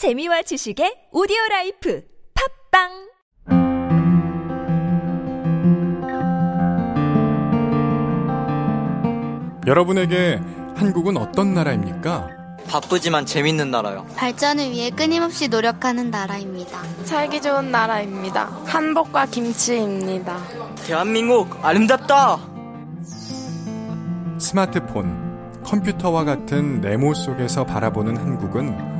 재미와 지식의 오디오 라이프 팟빵 여러분에게 한국은 어떤 나라입니까? 바쁘지만 재밌는 나라요. 발전을 위해 끊임없이 노력하는 나라입니다. 살기 좋은 나라입니다. 한복과 김치입니다. 대한민국 아름답다. 스마트폰, 컴퓨터와 같은 네모 속에서 바라보는 한국은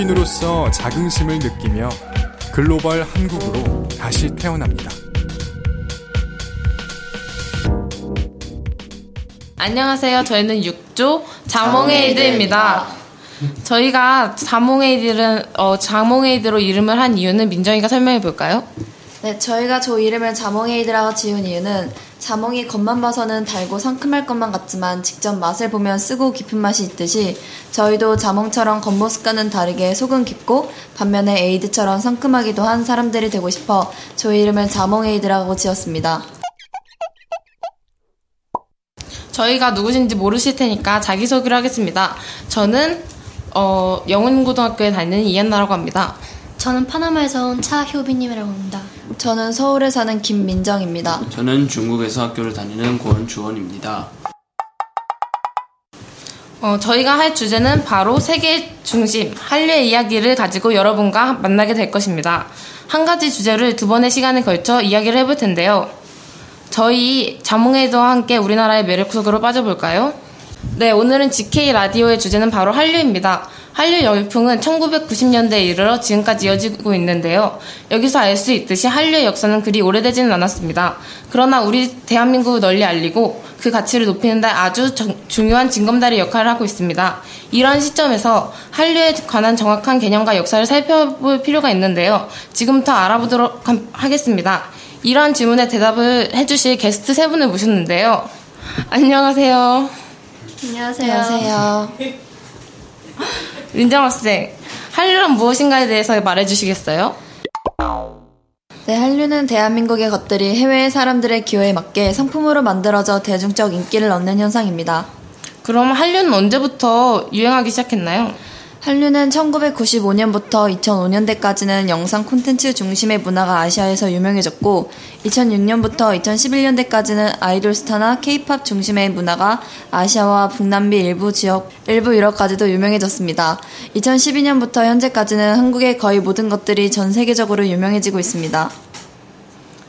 한국인으로서 자긍심을 느끼며 글로벌 한국으로 다시 태어납니다. 안녕하세요. 저희는 6조 자몽에이드입니다. 저희가 자몽에이드는 어, 자몽에이드로 이름을 한 이유는 민정이가 설명해 볼까요? 네, 저희가 저 이름을 자몽에이드라고 지은 이유는 자몽이 겉만 봐서는 달고 상큼할 것만 같지만 직접 맛을 보면 쓰고 깊은 맛이 있듯이 저희도 자몽처럼 겉모습과는 다르게 속은 깊고 반면에 에이드처럼 상큼하기도 한 사람들이 되고 싶어 저희 이름을 자몽에이드라고 지었습니다. 저희가 누구신지 모르실 테니까 자기소개를 하겠습니다. 저는 어, 영훈고등학교에 다니는 이한나라고 합니다. 저는 파나마에서 온 차효빈님이라고 합니다. 저는 서울에 사는 김민정입니다. 저는 중국에서 학교를 다니는 권주원입니다. 어, 저희가 할 주제는 바로 세계 중심 한류의 이야기를 가지고 여러분과 만나게 될 것입니다. 한 가지 주제를 두 번의 시간에 걸쳐 이야기를 해볼 텐데요. 저희 자몽에이드와 함께 우리나라의 매력 속으로 빠져볼까요? 네, 오늘은 GK 라디오의 주제는 바로 한류입니다. 한류 열풍은 1990년대에 이르러 지금까지 이어지고 있는데요. 여기서 알 수 있듯이 한류의 역사는 그리 오래되지는 않았습니다. 그러나 우리 대한민국을 널리 알리고 그 가치를 높이는 데 아주 정, 중요한 징검다리 역할을 하고 있습니다. 이런 시점에서 한류에 관한 정확한 개념과 역사를 살펴볼 필요가 있는데요. 지금부터 알아보도록 하겠습니다. 이러한 질문에 대답을 해주실 게스트 세 분을 모셨는데요. 안녕하세요. 안녕하세요. 안녕하세요. 민정 학생, 한류란 무엇인가에 대해서 말해주시겠어요? 네, 한류는 대한민국의 것들이 해외 사람들의 기호에 맞게 상품으로 만들어져 대중적 인기를 얻는 현상입니다. 그럼 한류는 언제부터 유행하기 시작했나요? 한류는 1995년부터 2005년대까지는 영상 콘텐츠 중심의 문화가 아시아에서 유명해졌고 2006년부터 2011년대까지는 아이돌 스타나 케이팝 중심의 문화가 아시아와 북남미 일부 지역, 일부 유럽까지도 유명해졌습니다. 2012년부터 현재까지는 한국의 거의 모든 것들이 전 세계적으로 유명해지고 있습니다.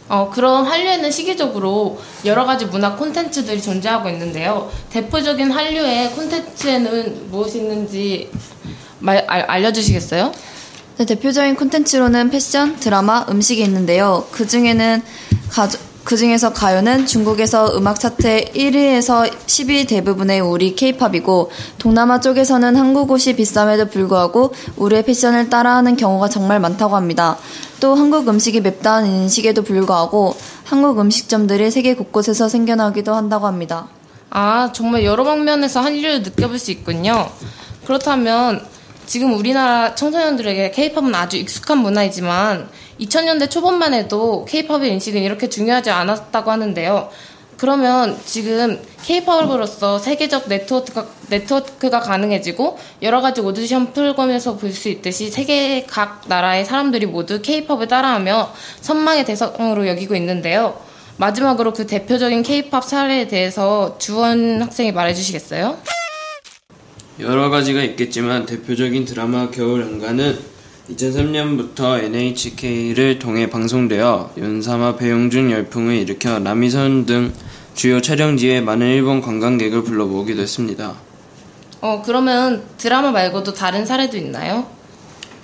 어, 그럼 한류에는 시기적으로 여러 가지 문화 콘텐츠들이 존재하고 있는데요. 대표적인 한류의 콘텐츠에는 무엇이 있는지 말, 알, 알려주시겠어요? 네, 대표적인 콘텐츠로는 패션, 드라마, 음식이 있는데요. 그 중에는 그 중에서 가요는 중국에서 음악 차트 1위에서 10위 대부분의 우리 케이팝이고 동남아 쪽에서는 한국 옷이 비쌈에도 불구하고 우리의 패션을 따라하는 경우가 정말 많다고 합니다. 또 한국 음식이 맵다는 인식에도 불구하고 한국 음식점들이 세계 곳곳에서 생겨나기도 한다고 합니다. 아, 정말 여러 방면에서 한류를 느껴볼 수 있군요. 그렇다면 지금 우리나라 청소년들에게 케이팝은 아주 익숙한 문화이지만 2000년대 초반만 해도 케이팝의 인식은 이렇게 중요하지 않았다고 하는데요. 그러면 지금 케이팝으로서 세계적 네트워크가, 네트워크가 가능해지고 여러 가지 오디션 프로그램에서 볼 수 있듯이 세계 각 나라의 사람들이 모두 케이팝을 따라하며 선망의 대상으로 여기고 있는데요. 마지막으로 그 대표적인 케이팝 사례에 대해서 주원 학생이 말해주시겠어요? 여러 가지가 있겠지만 대표적인 드라마 겨울 연가는 2003년부터 NHK를 통해 방송되어 윤사마 배용준 열풍을 일으켜 남이선 등 주요 촬영지에 많은 일본 관광객을 불러 모으기도 했습니다. 어, 그러면 드라마 말고도 다른 사례도 있나요?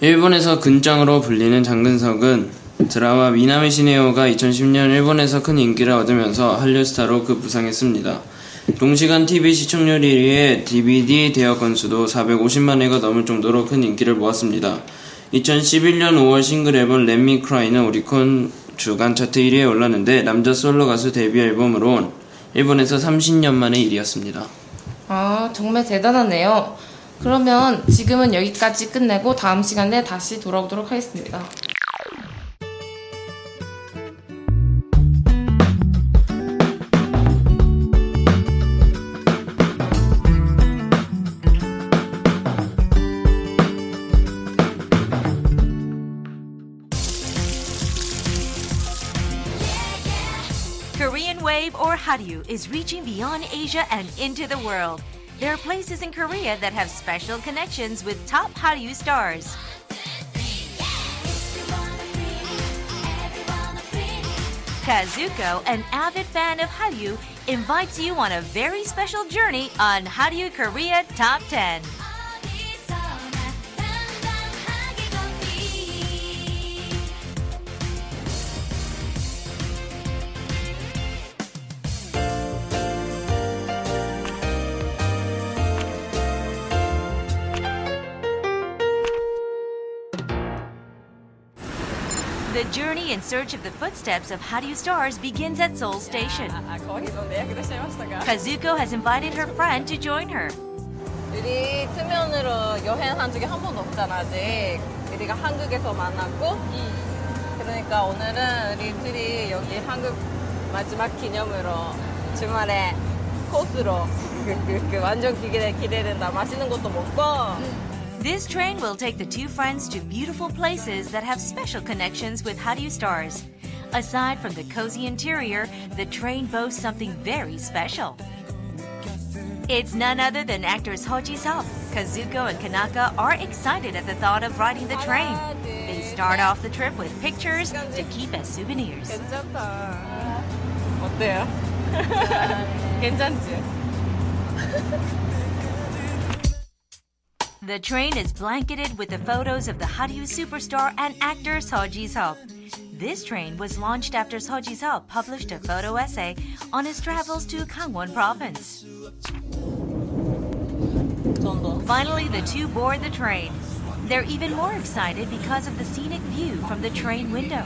일본에서 근장으로 불리는 장근석은 드라마 미나미 시네오가 2010년 일본에서 큰 인기를 얻으면서 한류 스타로 급부상했습니다. 동시간 TV 시청률 1위에 DVD 대여 건수도 450만 회가 넘을 정도로 큰 인기를 모았습니다. 2011년 5월 싱글 앨범 Me Cry는 오리콘 주간 차트 1위에 올랐는데 남자 솔로 가수 데뷔 앨범으로 일본에서 30년 만의 일이었습니다. 아, 정말 대단하네요. 그러면 지금은 여기까지 끝내고 다음 시간에 다시 돌아오도록 하겠습니다. Korean Wave or Hallyu is reaching beyond Asia and into the world. There are places in Korea that have special connections with top Hallyu stars. Kazuko, an avid fan of Hallyu, invites you on a very special journey on Hallyu Korea Top 10. The journey in search of the footsteps of Hallyu stars begins at Seoul Station. Kazuko has invited her friend to join her. 우리 트면으로 여행한 적이 한 번도 없잖아 아직 우리가 한국에서 만났고 그러니까 오늘은 우리 둘이 여기 한국 마지막 기념으로 주말에 코스로 그, 그, 그 완전 기대, 기대된다 맛있는 것도 먹고 This train will take the two friends to beautiful places that have special connections with Hallyu stars. Aside from the cozy interior, the train boasts something very special. It's none other than actors Hoji Seo. Kazuko and Kanaka are excited at the thought of riding the train. They start off the trip with pictures to keep as souvenirs. 괜찮다 어때요? 괜찮지? The train is blanketed with the photos of the Hallyu superstar and actor Seo Ji-seo. This train was launched after Seo Ji-seo published a photo essay on his travels to Gangwon province. Finally, the two board the train. They're even more excited because of the scenic view from the train window.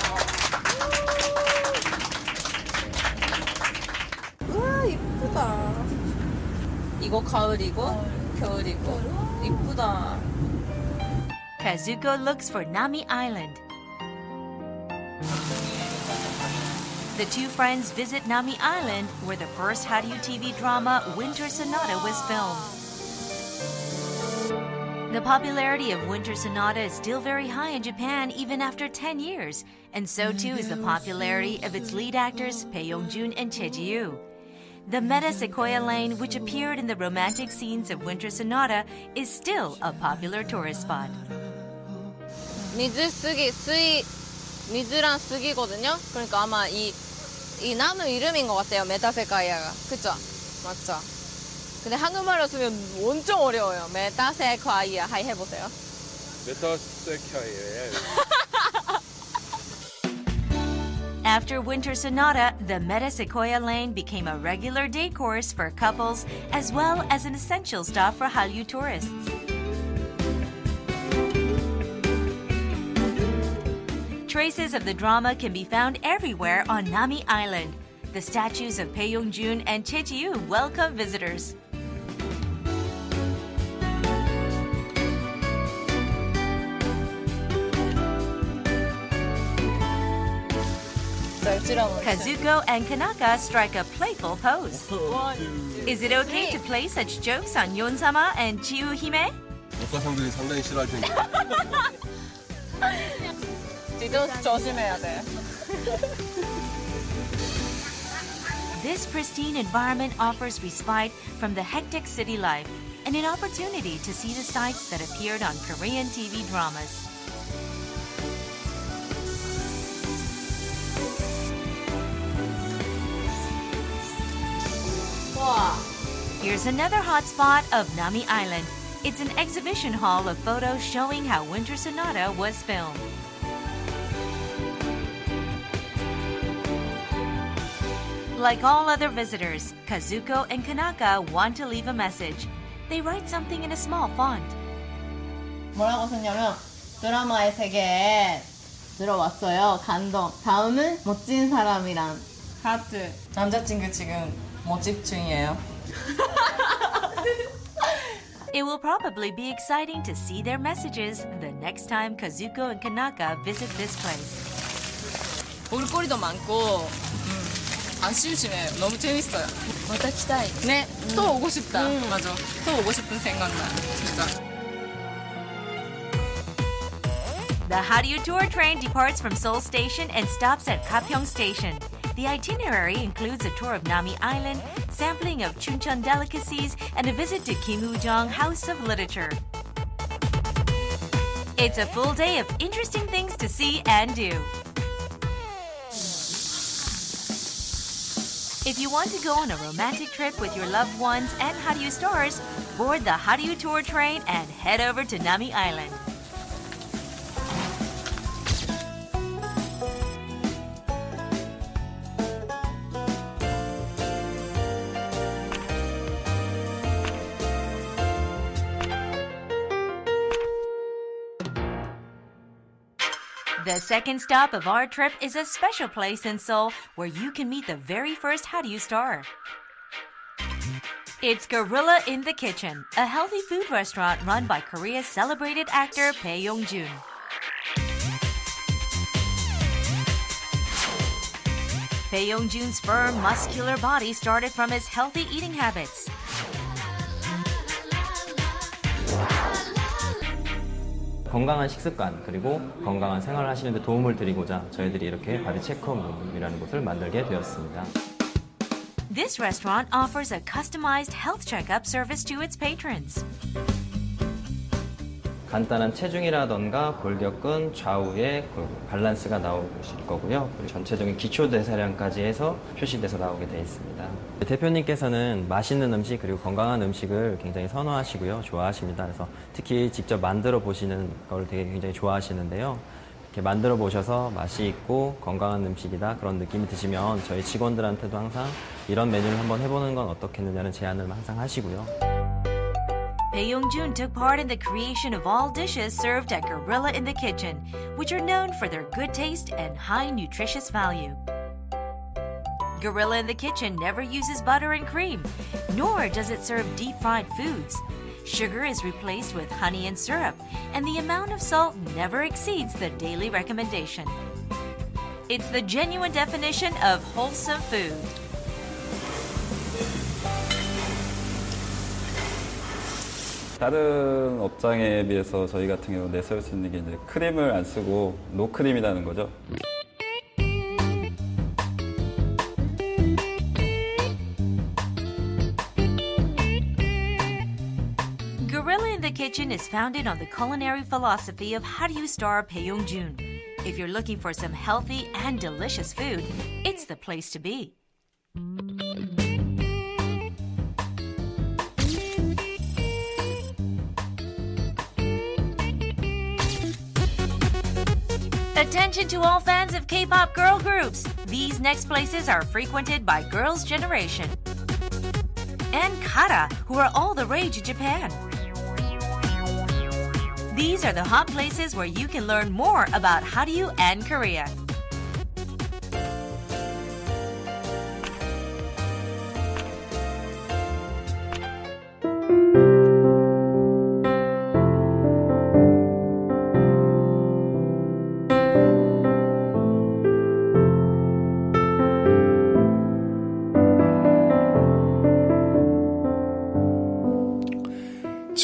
이거 가을이고 겨울이고 이쁘다 Kazuko looks for Nami Island. The two friends visit Nami Island, where the first Hallyu TV drama Winter Sonata was filmed. The popularity of Winter Sonata is still very high in Japan even after 10 years, and so too is the popularity of its lead actors Bae Yong-jun and Choi Ji-woo. The Meta Sequoia Lane, which appeared in the romantic scenes of Winter Sonata, is still a popular tourist spot. 미즈 쓰기 쓰이 미즈랑 쓰기거든요 그러니까 아마 이, 이 나무 이름인 것 같아요 메타세카이아가 그쵸? 맞죠? 근데 한국말로 쓰면 엄청 어려워요 메타세카이아 하이 해보세요 메타세카이에 after Winter Sonata, the Meta Sequoia Lane became a regular day course for couples as well as an essential stop for Hallyu tourists. Traces of the drama can be found everywhere on Nami Island. The statues of Bae Yong-jun and Ji-woo welcome visitors. Kazuko and Kanaka strike a playful pose. Is it okay to play such jokes on Yonsama and Chiu Hime? 국가상들이 상당히 싫어할 텐데 좀 조심해야 돼. This pristine environment offers respite from the hectic city life and an opportunity to see the sights that appeared on Korean TV dramas. Here's another hot spot of Nami Island. It's an exhibition hall of photos showing how Winter Sonata was filmed. Like all other visitors, Kazuko and Kanaka want to leave a message. They write something in a small font. 뭐라고 썼냐면 드라마의 세계에 들어왔어요. 감동. 다음은 멋진 사람이란 하트. 남자친구 지금 모집 중이에요. It will probably be exciting to see their messages the next time Kazuko and Kanaka visit this place. 볼거리도 많고 음, 안 심심해요. 너무 재밌어요. 맞다 기다이. 네, 또 오고 싶다. 맞아. 또 오고 싶은 생각나. 진짜. The Hallyu Tour train departs from Seoul Station and stops at Kapyeong Station. The itinerary includes a tour of Nami Island, sampling of Chuncheon delicacies, and a visit to Kim Woo-jong House of Literature. It's a full day of interesting things to see and do. If you want to go on a romantic trip with your loved ones and Hallyu stars, board the Hallyu Tour train and head over to Nami Island. The second stop of our trip is a special place in Seoul where you can meet the very first How Do You star. It's Gorilla in the Kitchen, a healthy food restaurant run by Korea's celebrated actor Bae Yong-jun. Bae Yong-jun's firm, muscular body started from his healthy eating habits. 건강한 식습관 그리고 건강한 생활을 하시는 데 도움을 드리고자 저희들이 이렇게 바디 체크홈이라는 곳을 만들게 되었습니다. This restaurant offers a customized health checkup service to its patrons. 간단한 체중이라던가 골격근 좌우의 그 밸런스가 나오실 거고요. 그리고 전체적인 기초 대사량까지 해서 표시돼서 나오게 되어 있습니다. 대표님께서는 맛있는 음식 그리고 건강한 음식을 굉장히 선호하시고요. 좋아하십니다. 그래서 특히 직접 만들어 보시는 걸 되게 굉장히 좋아하시는데요. 이렇게 만들어 보셔서 맛이 있고 건강한 음식이다 그런 느낌이 드시면 저희 직원들한테도 항상 이런 메뉴를 한번 해보는 건 어떻겠느냐는 제안을 항상 하시고요. Bae Yong-jun took part in the creation of all dishes served at Gorilla in the Kitchen, which are known for their good taste and high nutritious value. Gorilla in the Kitchen never uses butter and cream, nor does it serve deep fried foods. Sugar is replaced with honey and syrup, and the amount of salt never exceeds the daily recommendation. It's the genuine definition of wholesome food. 다른 업장에 비해서 저희 같은 경우 내세울 수 있는 게 이제 크림을 안 쓰고 노크림이라는 거죠. Gorilla in the Kitchen is founded on the culinary philosophy of Hallyu star Bae Yong-jun. If you're looking for some healthy and delicious food, it's the place to be. Attention to all fans of K-pop girl groups. These next places are frequented by Girls' Generation and Kara, who are all the rage in Japan. These are the hot places where you can learn more about Hallyu and Korea.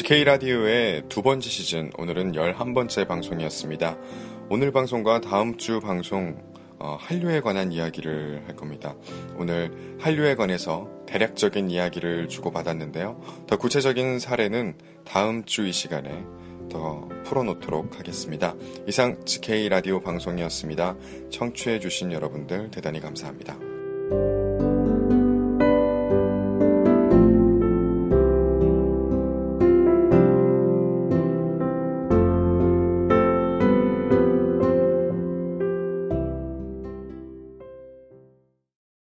GK 라디오의 두 번째 시즌, 오늘은 11번째 방송이었습니다. 오늘 방송과 다음 주 방송 어, 한류에 관한 이야기를 할 겁니다. 오늘 한류에 관해서 대략적인 이야기를 주고받았는데요. 더 구체적인 사례는 다음 주 이 시간에 더 풀어놓도록 하겠습니다. 이상 GK 라디오 방송이었습니다. 청취해주신 여러분들 대단히 감사합니다.